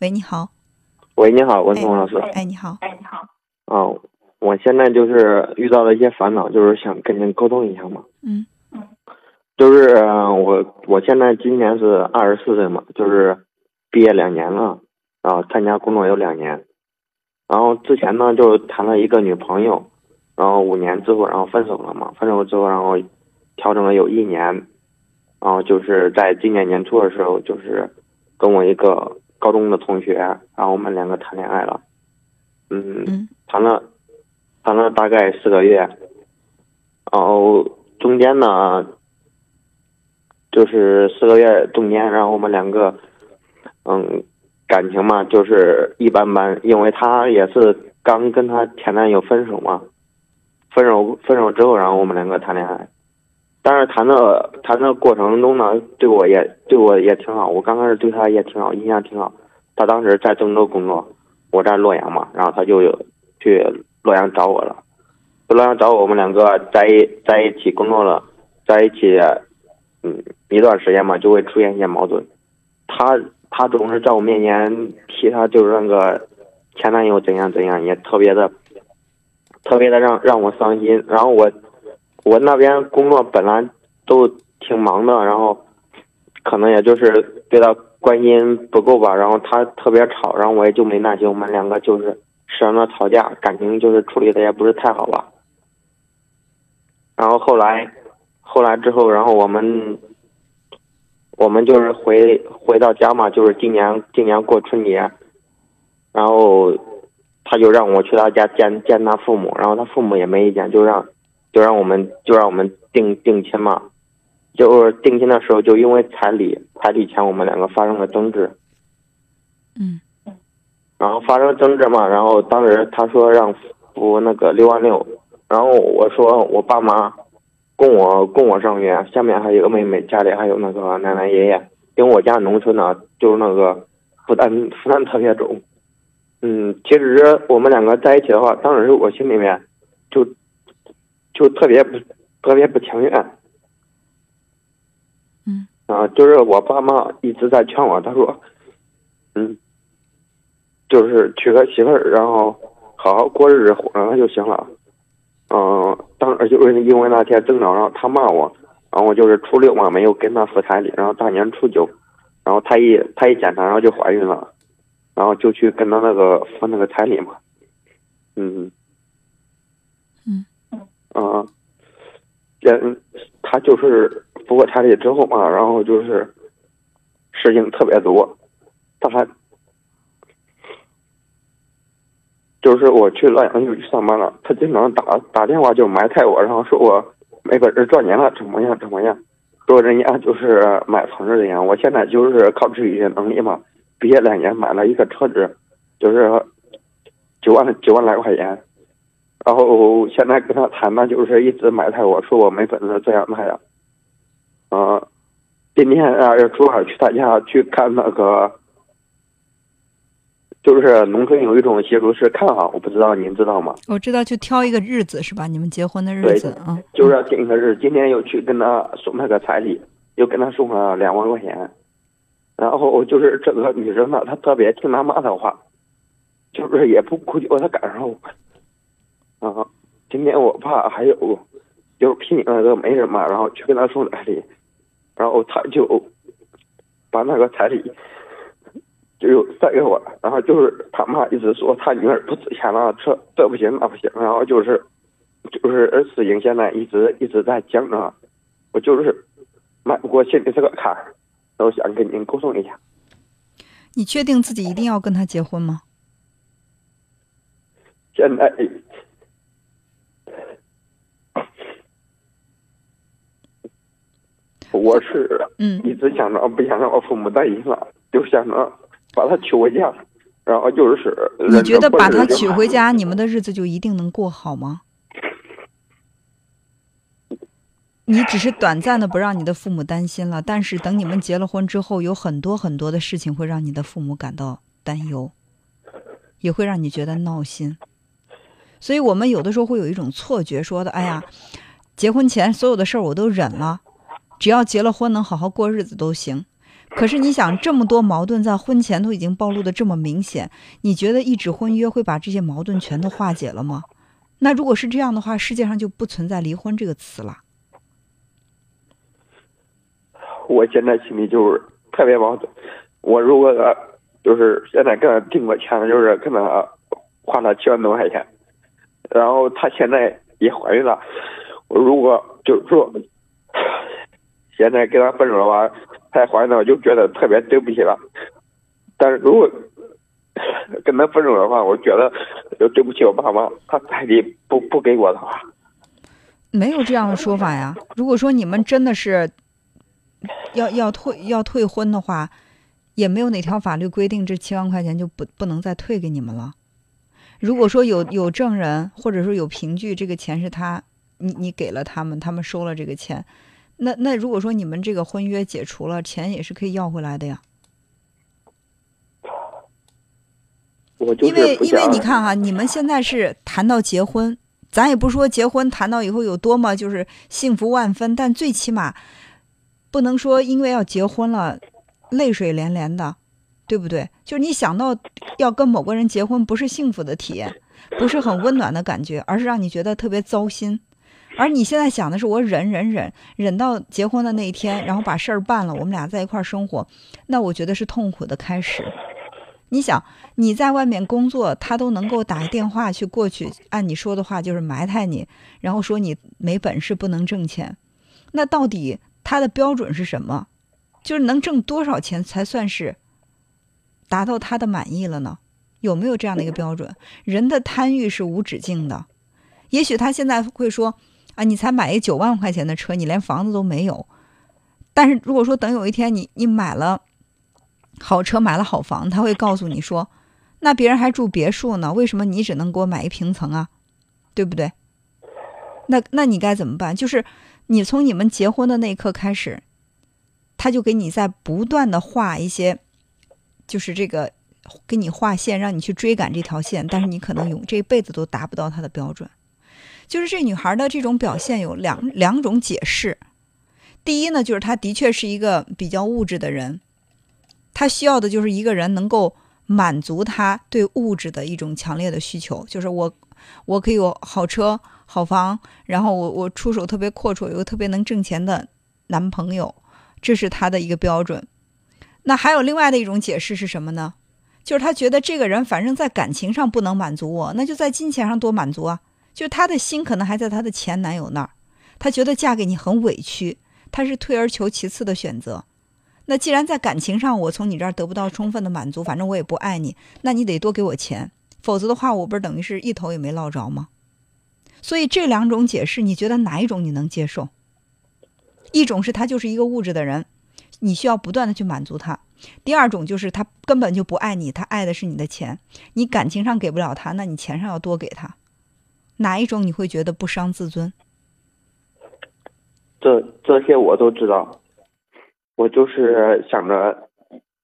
喂，你好。喂，你好，文聪老师。哎，你好。哎，你好。啊，我现在就是遇到了一些烦恼，就是想跟您沟通一下嘛。嗯嗯。就是我，我现在今年是二十四岁嘛，就是毕业两年了，然后参加工作有两年，然后之前呢就谈了一个女朋友，然后五年之后然后分手了嘛，分手之后然后调整了有一年，然后就是在今年年初的时候，就是跟我一个高中的同学，然后我们两个谈恋爱了，嗯。嗯。谈了，谈了大概四个月，然后中间呢，就是四个月中间，然后我们两个，嗯，感情嘛就是一般般，因为他也是刚跟他前男友分手嘛，分手分手之后，然后我们两个谈恋爱，但是谈的谈的过程中呢，对我也对我也挺好，我刚开始对他也挺好，印象挺好，他当时在郑州工作，我在洛阳嘛，然后他就有。去洛阳找我了，去洛阳找我，我们两个在一在一起工作了，在一起，嗯，一段时间嘛，就会出现一些矛盾。他他总是在我面前提他就是那个前男友怎样怎样，也特别的，特别的让让我伤心。然后我我那边工作本来都挺忙的，然后可能也就是对他关心不够吧。然后他特别吵，然后我也就没耐心，我们两个就是。时常的吵架，感情就是处理的也不是太好吧。然后后来，后来之后，然后我们，我们就是回回到家嘛，就是今年今年过春节，然后他就让我去他家见见他父母，然后他父母也没意见，就让就让我们就让我们定定亲嘛。就是定亲的时候，就因为彩礼彩礼钱，我们两个发生了争执。嗯。然后发生争执嘛，然后当时他说让付那个六万六，然后我说我爸妈供我供我上学，下面还有个妹妹，家里还有那个奶奶爷爷，因为我家农村呢，就是那个负担负担特别重。嗯，其实我们两个在一起的话，当时我心里面就就特别不特别不情愿。嗯。啊，就是我爸妈一直在劝我，他说，嗯。就是娶个媳妇儿，然后好好过日子，活着就行了。嗯，当时就是因为那天争吵，然后他骂我，然后我就是初六嘛，没有跟他付彩礼，然后大年初九，然后他一他一检查，然后就怀孕了，然后就去跟他那个分那个彩礼嘛。嗯嗯啊，嗯，他就是付过彩礼之后嘛，然后就是事情特别多，他还。就是我去洛阳就去上班了，他经常打打电话就埋汰我，然后说我没本事赚钱了，怎么样怎么样，说人家就是买房子的呀。我现在就是靠自己的能力嘛，毕业两年买了一个车子，就是九万九万来块钱，然后现在跟他谈呢，就是一直埋汰我说我没本事这样那样。啊，今天啊要正好去他家去看那个。就是农村有一种习俗是看好，我不知道您知道吗？我知道，就挑一个日子是吧？你们结婚的日子啊，就是要定一个日。今天又去跟他送那个彩礼，又跟他送了两万块钱。然后就是这个女生呢，她特别听他妈的话，就是也不顾及我的感受。啊，今天我爸还有就是批你那个媒人嘛，然后去跟他送彩礼，然后他就把那个彩礼。就再给我，然后就是他妈一直说他女儿不值钱了，这这不行那不行，然后就是就是事情现在一直一直在讲着，我就是迈不过心里这个坎儿，我想跟您沟通一下。你确定自己一定要跟他结婚吗？现在我是嗯一直想着不想让我父母担心了，就想着。把她娶回家，然后就是。你觉得把她娶回家，你们的日子就一定能过好吗？你只是短暂的不让你的父母担心了，但是等你们结了婚之后，有很多很多的事情会让你的父母感到担忧，也会让你觉得闹心。所以我们有的时候会有一种错觉，说的：“哎呀，结婚前所有的事儿我都忍了，只要结了婚能好好过日子都行。”可是你想，这么多矛盾在婚前都已经暴露的这么明显，你觉得一纸婚约会把这些矛盾全都化解了吗？那如果是这样的话，世界上就不存在离婚这个词了。我现在心里就是特别矛盾。我如果就是现在跟他订过钱，就是跟他花了七万多块钱，然后他现在也怀孕了。我如果就是说现在跟他分手的话，他怀孕了，我就觉得特别对不起他。但是如果跟他分手的话，我觉得就对不起我爸妈，他彩礼不不给我的话，没有这样的说法呀。如果说你们真的是要要退要退婚的话，也没有哪条法律规定这七万块钱就不不能再退给你们了。如果说有有证人或者说有凭据，这个钱是他你你给了他们，他们收了这个钱，那那如果说你们这个婚约解除了，钱也是可以要回来的呀。我因为因为你看哈、你们现在是谈到结婚，咱也不说结婚谈到以后有多么就是幸福万分，但最起码不能说因为要结婚了泪水连连的，对不对？就是你想到要跟某个人结婚，不是幸福的体验，不是很温暖的感觉，而是让你觉得特别糟心。而你现在想的是我忍忍忍忍到结婚的那一天，然后把事儿办了，我们俩在一块儿生活，那我觉得是痛苦的开始。你想你在外面工作，他都能够打电话去过去，按你说的话就是埋汰你，然后说你没本事不能挣钱，那到底他的标准是什么？就是能挣多少钱才算是达到他的满意了呢？有没有这样的一个标准？人的贪欲是无止境的，也许他现在会说啊，你才买一九万块钱的车，你连房子都没有。但是如果说等有一天你你买了好车，买了好房，他会告诉你说，那别人还住别墅呢，为什么你只能给我买一平层啊？对不对？那那你该怎么办？就是你从你们结婚的那一刻开始，他就给你在不断的画一些，就是这个给你画线，让你去追赶这条线，但是你可能永这辈子都达不到他的标准。就是这女孩的这种表现有两两种解释。第一呢，就是她的确是一个比较物质的人，她需要的就是一个人能够满足她对物质的一种强烈的需求，就是我我可以有好车好房，然后我我出手特别阔绰，有个特别能挣钱的男朋友，这是她的一个标准。那还有另外的一种解释是什么呢？就是她觉得这个人反正在感情上不能满足我，那就在金钱上多满足啊。就是她的心可能还在她的前男友那儿，她觉得嫁给你很委屈，她是退而求其次的选择。那既然在感情上我从你这儿得不到充分的满足，反正我也不爱你，那你得多给我钱，否则的话我不是等于是一头也没落着吗？所以这两种解释，你觉得哪一种你能接受？一种是他就是一个物质的人，你需要不断的去满足他；第二种就是他根本就不爱你，他爱的是你的钱，你感情上给不了他，那你钱上要多给他。哪一种你会觉得不伤自尊？这这些我都知道，我就是想着，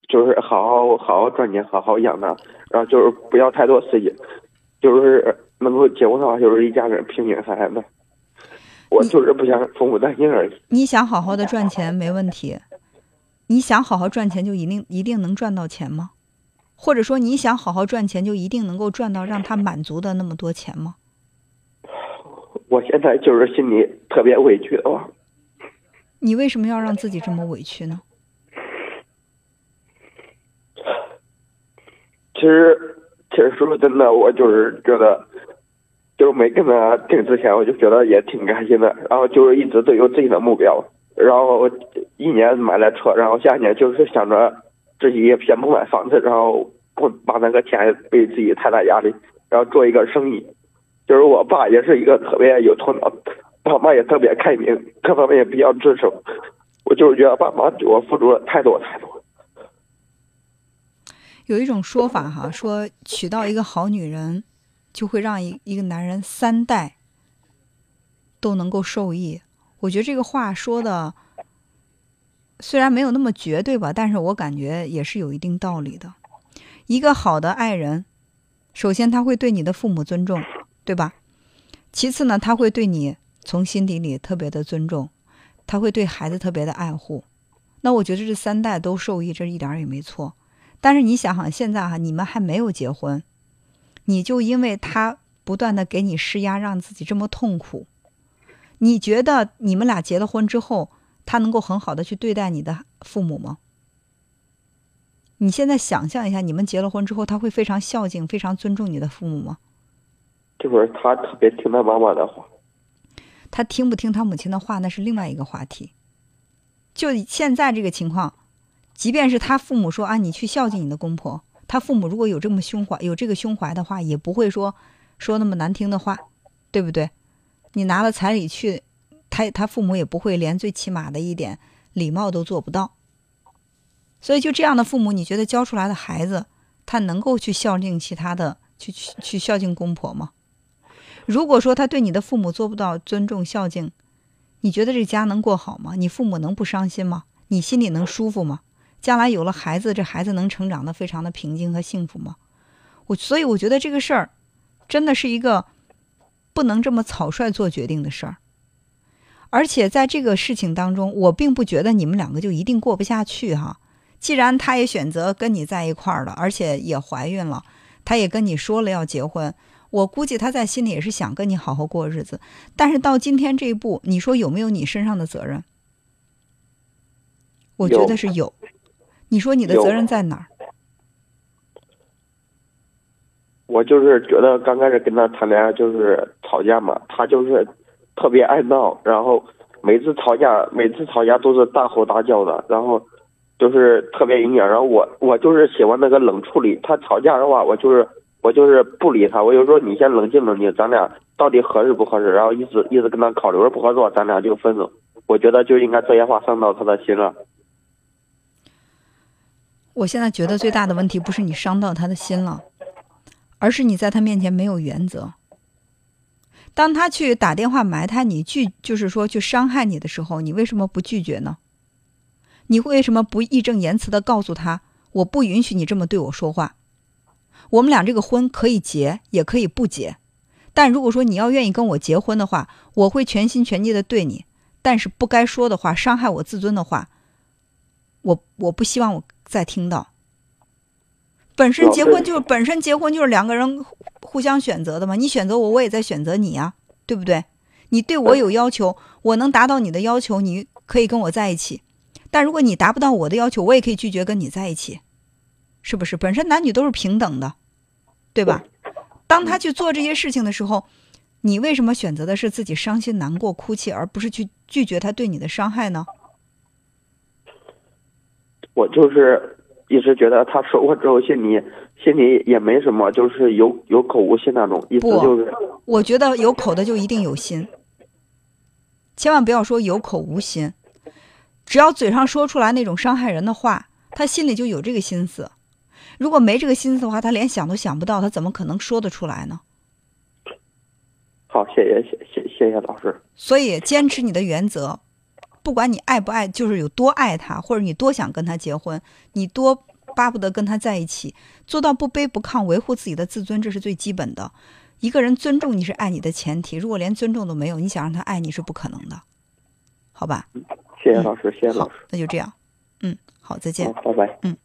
就是好好好好赚钱，好好养他，然后就是不要太多事情，就是能够结婚的话，就是一家人平平安安的。我就是不想父母担心而已。你想好好的赚钱没问题，你想好好赚钱就一定一定能赚到钱吗？或者说你想好好赚钱就一定能够赚到让他满足的那么多钱吗？我现在就是心里特别委屈的话，你为什么要让自己这么委屈呢？其实其实说真的，我就是觉得，就是没跟他定之前，我就觉得也挺开心的，然后就是一直都有自己的目标，然后一年买了车，然后下一年就是想着自己先不买房子，然后不把那个钱给自己太大压力，然后做一个生意。就是我爸也是一个特别有头脑，爸妈也特别开明，各方面也比较支持我。就是觉得爸妈对我付出了太多太多。有一种说法哈，说娶到一个好女人，就会让一一个男人三代都能够受益。我觉得这个话说的虽然没有那么绝对吧，但是我感觉也是有一定道理的。一个好的爱人，首先他会对你的父母尊重，对吧？其次呢，他会对你从心底里特别的尊重，他会对孩子特别的爱护。那我觉得这三代都受益，这一点也没错。但是你想想，现在哈、你们还没有结婚，你就因为他不断的给你施压，让自己这么痛苦，你觉得你们俩结了婚之后，他能够很好的去对待你的父母吗？你现在想象一下，你们结了婚之后，他会非常孝敬、非常尊重你的父母吗？这会儿他特别听他妈妈的话。他听不听他母亲的话，那是另外一个话题。就现在这个情况，即便是他父母说啊，你去孝敬你的公婆，他父母如果有这么胸怀，有这个胸怀的话，也不会说说那么难听的话，对不对？你拿了彩礼去，他他父母也不会连最起码的一点礼貌都做不到。所以就这样的父母，你觉得教出来的孩子，他能够去孝敬其他的，去去去孝敬公婆吗？如果说他对你的父母做不到尊重孝敬，你觉得这家能过好吗？你父母能不伤心吗？你心里能舒服吗？将来有了孩子，这孩子能成长的非常的平静和幸福吗？我所以我觉得这个事儿，真的是一个不能这么草率做决定的事儿。而且在这个事情当中，我并不觉得你们两个就一定过不下去哈。既然他也选择跟你在一块儿了，而且也怀孕了，他也跟你说了要结婚。我估计他在心里也是想跟你好好过日子，但是到今天这一步，你说有没有你身上的责任？我觉得是有。你说你的责任在哪儿？我就是觉得刚开始跟他谈恋爱就是吵架嘛，他就是特别爱闹，然后每次吵架每次吵架都是大吼大叫的，然后就是特别影响。然后我我就是喜欢那个冷处理，他吵架的话，我就是。我就是不理他，我就说你先冷静冷静，咱俩到底合适不合适？然后一直一直跟他考虑，说不合作，咱俩就分手。我觉得就应该这些话伤到他的心了。我现在觉得最大的问题不是你伤到他的心了，而是你在他面前没有原则。当他去打电话埋汰你拒，就是说去伤害你的时候，你为什么不拒绝呢？你为什么不义正言辞的告诉他，我不允许你这么对我说话？我们俩这个婚可以结，也可以不结。但如果说你要愿意跟我结婚的话，我会全心全意的对你。但是不该说的话，伤害我自尊的话，我我不希望我再听到。本身结婚就是本身结婚就是两个人互相选择的嘛，你选择我，我也在选择你呀，对不对？你对我有要求，我能达到你的要求，你可以跟我在一起。但如果你达不到我的要求，我也可以拒绝跟你在一起。是不是本身男女都是平等的，对吧？当他去做这些事情的时候，你为什么选择的是自己伤心难过哭泣，而不是去拒绝他对你的伤害呢？我就是一直觉得他说过之后，心里心里也没什么，就是有有口无心那种意思，就是。我觉得有口的就一定有心，千万不要说有口无心，只要嘴上说出来那种伤害人的话，他心里就有这个心思。如果没这个心思的话，他连想都想不到，他怎么可能说得出来呢？好，谢谢谢谢谢谢老师。所以坚持你的原则，不管你爱不爱，就是有多爱他，或者你多想跟他结婚，你多巴不得跟他在一起，做到不卑不亢，维护自己的自尊，这是最基本的。一个人尊重你是爱你的前提，如果连尊重都没有，你想让他爱你是不可能的，好吧？谢谢老师，谢谢老师。那就这样，嗯，好，再见。拜拜。嗯。